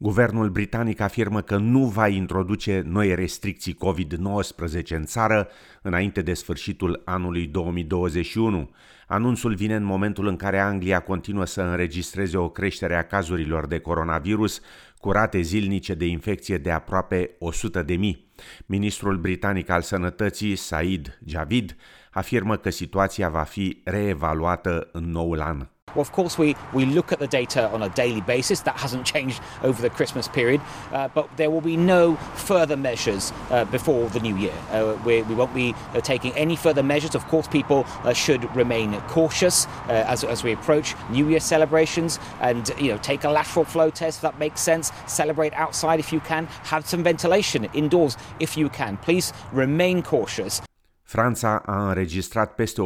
Guvernul britanic afirmă că nu va introduce noi restricții COVID-19 în țară înainte de sfârșitul anului 2021. Anunțul vine în momentul în care Anglia continuă să înregistreze o creștere a cazurilor de coronavirus cu rate zilnice de infecție de aproape 100 de mii. Ministrul britanic al sănătății, Said Javid, afirmă că situația va fi reevaluată în noul an. Well, of course, we, we look at the data on a daily basis. That hasn't changed over the Christmas period. Uh, but there will be no further measures uh, before the new year. Uh, we, we won't be uh, taking any further measures. Of course, people uh, should remain cautious uh, as, as we approach New Year celebrations and you know take a lateral flow test if that makes sense. Celebrate outside if you can. Have some ventilation indoors if you can. Please remain cautious. Franța a înregistrat peste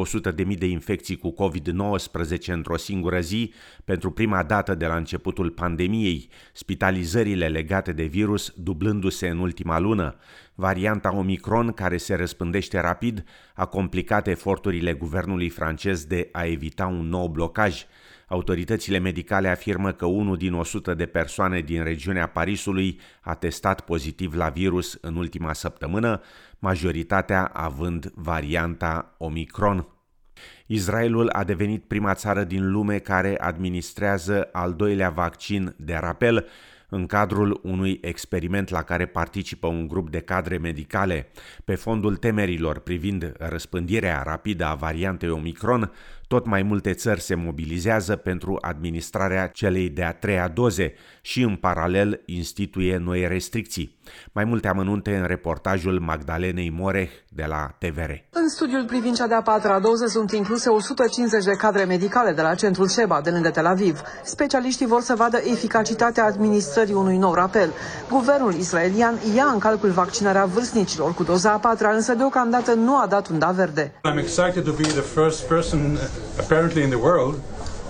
100.000 de infecții cu COVID-19 într-o singură zi pentru prima dată de la începutul pandemiei, spitalizările legate de virus dublându-se în ultima lună. Varianta Omicron, care se răspândește rapid, a complicat eforturile guvernului francez de a evita un nou blocaj. Autoritățile medicale afirmă că unul din 100 de persoane din regiunea Parisului a testat pozitiv la virus în ultima săptămână, majoritatea având varianta Omicron. Israelul a devenit prima țară din lume care administrează al doilea vaccin de rapel în cadrul unui experiment la care participă un grup de cadre medicale. Pe fondul temerilor privind răspândirea rapidă a variantei Omicron, tot mai multe țări se mobilizează pentru administrarea celei de-a treia doze și în paralel instituie noi restricții. Mai multe amănunte în reportajul Magdalenei Moreh de la TVR. În studiul privind cea de-a patra doză sunt incluse 150 de cadre medicale de la centrul Sheba de lângă Tel Aviv. Specialiștii vor să vadă eficacitatea administrării unui nou rapel. Guvernul israelian ia în calcul vaccinarea vârstnicilor cu doza a patra, însă deocamdată nu a dat unda verde. I'm excited to be the first person apparently in the world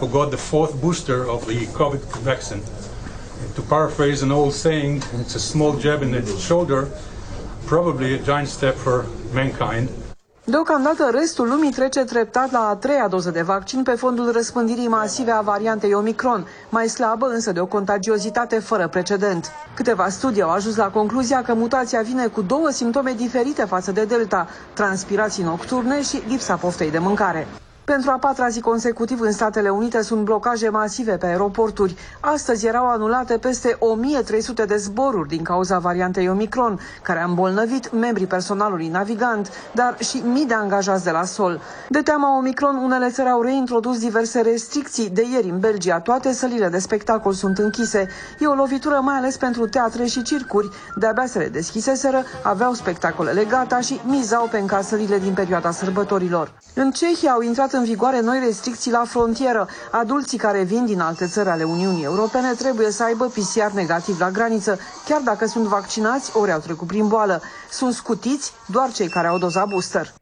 who got the fourth booster of the COVID vaccine. To paraphrase an old saying, it's a small jab in the shoulder, probably a giant step for mankind. Deocamdată, restul lumii trece treptat la a treia doză de vaccin pe fondul răspândirii masive a variantei Omicron, mai slabă însă de o contagiozitate fără precedent. Câteva studii au ajuns la concluzia că mutația vine cu două simptome diferite față de Delta, transpirații nocturne și lipsa poftei de mâncare. Pentru a patra zi consecutiv în Statele Unite sunt blocaje masive pe aeroporturi. Astăzi erau anulate peste 1300 de zboruri din cauza variantei Omicron, care a îmbolnăvit membrii personalului navigant, dar și mii de angajați de la sol. De teama Omicron, unele țări au reintrodus diverse restricții. De ieri în Belgia, toate sălile de spectacol sunt închise. E o lovitură mai ales pentru teatre și circuri. De-abia se le deschiseseră, aveau spectacolele gata și mizau pe încasările din perioada sărbătorilor. În Cehia au intrat în vigoare noi restricții la frontieră. Adulții care vin din alte țări ale Uniunii Europene trebuie să aibă PCR negativ la graniță, chiar dacă sunt vaccinați ori au trecut prin boală. Sunt scutiți doar cei care au doza booster.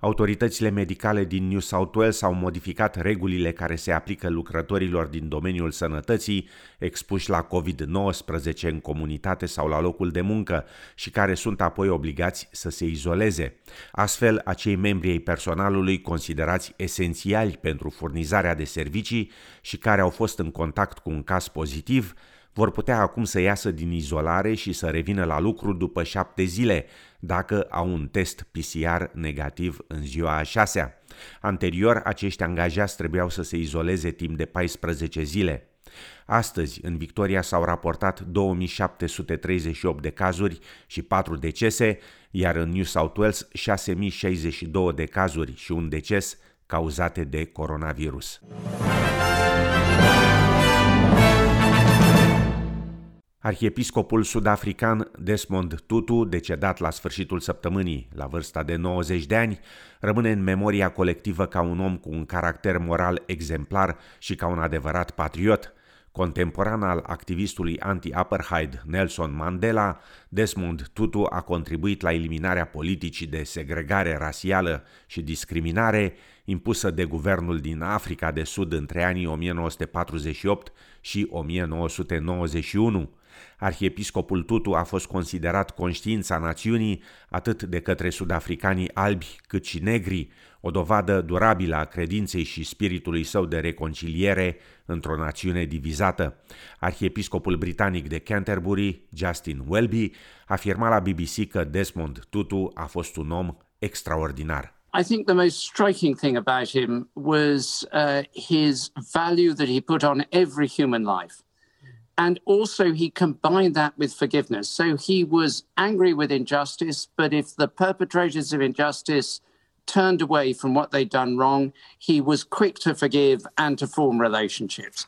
Autoritățile medicale din New South Wales au modificat regulile care se aplică lucrătorilor din domeniul sănătății expuși la COVID-19 în comunitate sau la locul de muncă și care sunt apoi obligați să se izoleze. Astfel, acei membri ai personalului considerați esențiali pentru furnizarea de servicii și care au fost în contact cu un caz pozitiv vor putea acum să iasă din izolare și să revină la lucru după șapte zile, dacă au un test PCR negativ în ziua a șasea. Anterior, acești angajați trebuiau să se izoleze timp de 14 zile. Astăzi, în Victoria s-au raportat 2738 de cazuri și 4 decese, iar în New South Wales 6062 de cazuri și un deces cauzate de coronavirus. Arhiepiscopul sud-african Desmond Tutu, decedat la sfârșitul săptămânii, la vârsta de 90 de ani, rămâne în memoria colectivă ca un om cu un caracter moral exemplar și ca un adevărat patriot. Contemporan al activistului anti-apartheid Nelson Mandela, Desmond Tutu a contribuit la eliminarea politicii de segregare rasială și discriminare impusă de guvernul din Africa de Sud între anii 1948 și 1991. Arhiepiscopul Tutu a fost considerat conștiința națiunii atât de către sudafricanii albi cât și negri, o dovadă durabilă a credinței și spiritului său de reconciliere într-o națiune divizată. Arhiepiscopul britanic de Canterbury, Justin Welby, afirma la BBC că Desmond Tutu a fost un om extraordinar. I think the most striking thing about him was uh, his value that he put on every human life. And also, he combined that with forgiveness. So he was angry with injustice, but if the perpetrators of injustice turned away from what they'd done wrong, he was quick to forgive and to form relationships.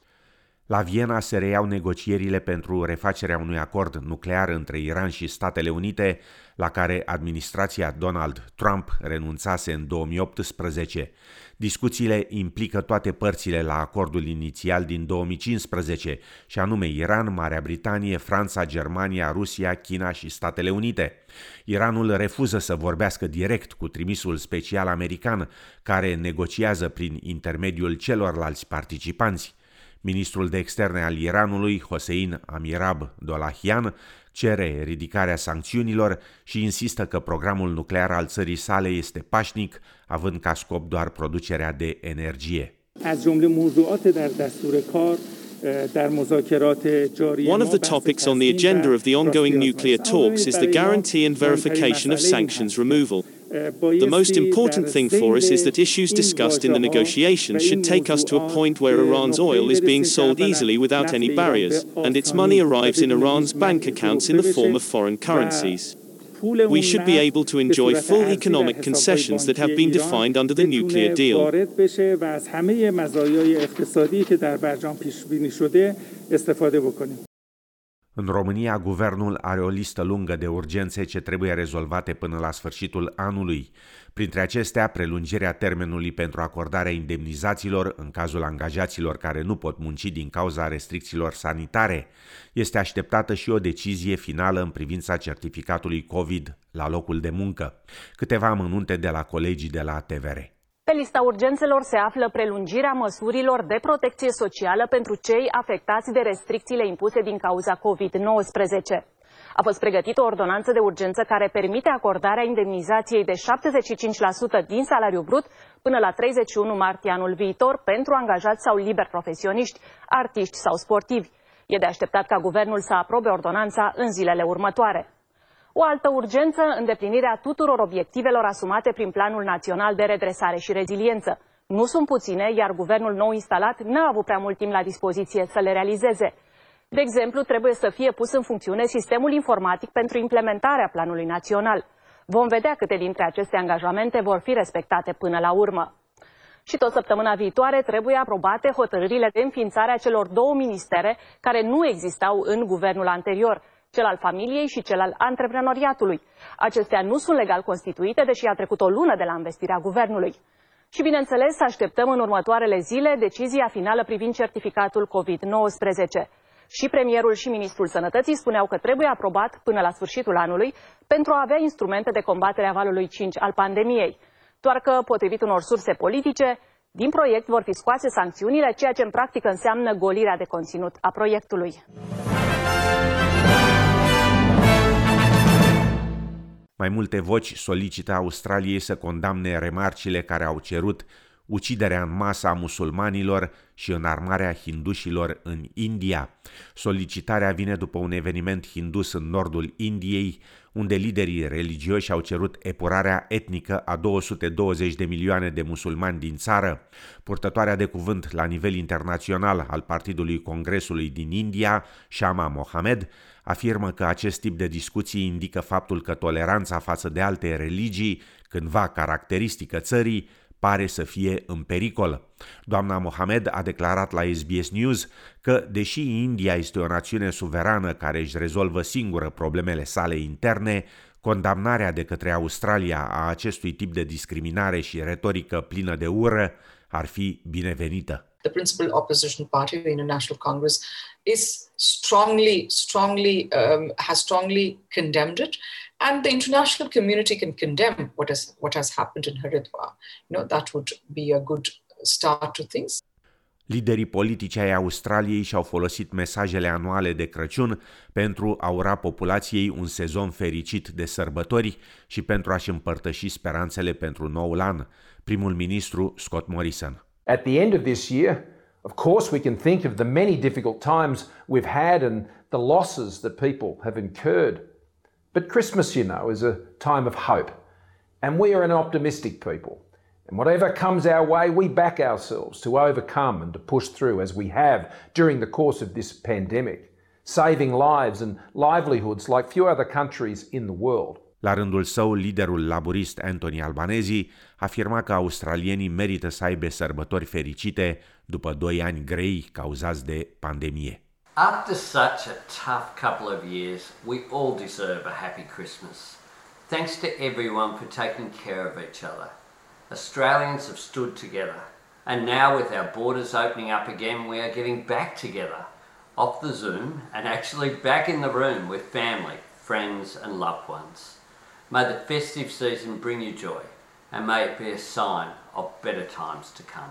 La Viena se reiau negocierile pentru refacerea unui acord nuclear între Iran și Statele Unite, la care administrația Donald Trump renunțase în 2018. Discuțiile implică toate părțile la acordul inițial din 2015, și anume Iran, Marea Britanie, Franța, Germania, Rusia, China și Statele Unite. Iranul refuză să vorbească direct cu trimisul special american, care negociază prin intermediul celorlalți participanți. Ministrul de externe al Iranului, Hossein Amirab Dolahian, cere ridicarea sancțiunilor și insistă că programul nuclear al țării sale este pașnic, având ca scop doar producerea de energie. One of the topics on the agenda of the ongoing nuclear talks is the guarantee and verification of sanctions removal. The most important thing for us is that issues discussed in the negotiations should take us to a point where Iran's oil is being sold easily without any barriers, and its money arrives in Iran's bank accounts in the form of foreign currencies. We should be able to enjoy full economic concessions that have been defined under the nuclear deal. În România, guvernul are o listă lungă de urgențe ce trebuie rezolvate până la sfârșitul anului. Printre acestea, prelungirea termenului pentru acordarea indemnizațiilor în cazul angajaților care nu pot munci din cauza restricțiilor sanitare. Este așteptată și o decizie finală în privința certificatului COVID la locul de muncă. Câteva amănunte de la colegii de la TVR. Pe lista urgențelor se află prelungirea măsurilor de protecție socială pentru cei afectați de restricțiile impuse din cauza COVID-19. A fost pregătită o ordonanță de urgență care permite acordarea indemnizației de 75% din salariu brut până la 31 martie anul viitor pentru angajați sau liber profesioniști, artiști sau sportivi. E de așteptat ca guvernul să aprobe ordonanța în zilele următoare. O altă urgență, îndeplinirea tuturor obiectivelor asumate prin Planul Național de Redresare și Reziliență. Nu sunt puține, iar guvernul nou instalat n-a avut prea mult timp la dispoziție să le realizeze. De exemplu, trebuie să fie pus în funcțiune sistemul informatic pentru implementarea Planului Național. Vom vedea câte dintre aceste angajamente vor fi respectate până la urmă. Și tot săptămâna viitoare trebuie aprobate hotărârile de înființare a celor două ministere care nu existau în guvernul anterior, cel al familiei și cel al antreprenoriatului. Acestea nu sunt legal constituite, deși a trecut o lună de la investirea guvernului. Și, bineînțeles, așteptăm în următoarele zile decizia finală privind certificatul COVID-19. Și premierul și ministrul sănătății spuneau că trebuie aprobat până la sfârșitul anului pentru a avea instrumente de combatere a valului 5 al pandemiei. Doar că, potrivit unor surse politice, din proiect vor fi scoase sancțiunile, ceea ce în practică înseamnă golirea de conținut a proiectului. Mai multe voci solicită Australiei să condamne remarcile care au cerut uciderea în masă a musulmanilor și înarmarea hindușilor în India. Solicitarea vine după un eveniment hindus în nordul Indiei, unde liderii religioși au cerut epurarea etnică a 220 de milioane de musulmani din țară. Purtătoarea de cuvânt la nivel internațional al Partidului Congresului din India, Shama Mohamed, afirmă că acest tip de discuții indică faptul că toleranța față de alte religii, cândva caracteristică țării, pare să fie în pericol. Doamna Mohamed a declarat la SBS News că, deși India este o națiune suverană care își rezolvă singură problemele sale interne, condamnarea de către Australia a acestui tip de discriminare și retorică plină de ură ar fi binevenită. The principal opposition party, the International Congress, is strongly, strongly, um, has strongly condemned it, and the international community can condemn what has what has happened in Haridwar. You know that would be a good start to things. Liderii politici ai Australiei și-au folosit mesajele anuale de Crăciun pentru a ura populației un sezon fericit de sărbători și pentru a-și împărtăși speranțele pentru noul an. Primul ministru Scott Morrison. At the end of this year, of course we can think of the many difficult times we've had and the losses that people have incurred. But Christmas, you know, is a time of hope. And we are an optimistic people. And whatever comes our way, we back ourselves to overcome and to push through as we have during the course of this pandemic, saving lives and livelihoods like few other countries in the world. La rândul său, liderul laborist Anthony Albanese afirma că australienii merită să aibă sărbători fericite după doi ani grei cauzați de pandemie. After such a tough couple of years, we all deserve a happy Christmas. Thanks to everyone for taking care of each other. Australians have stood together. And now, with our borders opening up again, we are getting back together off the Zoom and actually back in the room with family, friends, and loved ones. May the festive season bring you joy and may it be a sign of better times to come.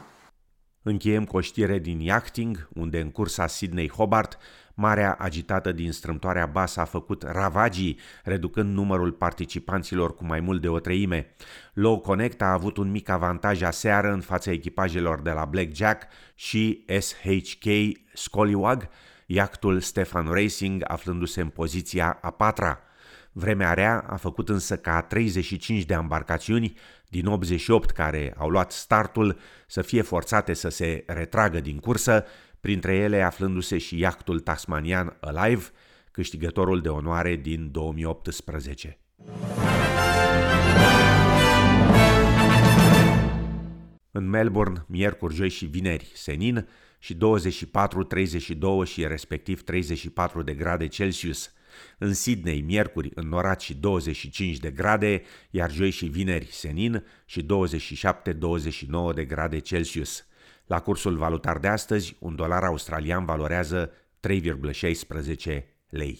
Încheiem cu o știre din yachting, unde în cursa Sydney-Hobart, marea agitată din strâmtoarea Bass a făcut ravagii, reducând numărul participanților cu mai mult de o treime. Low Connect a avut un mic avantaj aseară în fața echipajelor de la Blackjack și SHK Scallywag, iactul Stefan Racing aflându-se în poziția a patra. Vremea rea a făcut însă ca 35 de embarcațiuni din 88 care au luat startul să fie forțate să se retragă din cursă, printre ele aflându-se și iactul tasmanian Alive, câștigătorul de onoare din 2018. În Melbourne, miercuri, joi și vineri, senin și 24, 32 și respectiv 34 de grade Celsius – în Sydney, miercuri, înnorat și 25 de grade, iar joi și vineri, senin și 27-29 de grade Celsius. La cursul valutar de astăzi, un dolar australian valorează 3,16 lei.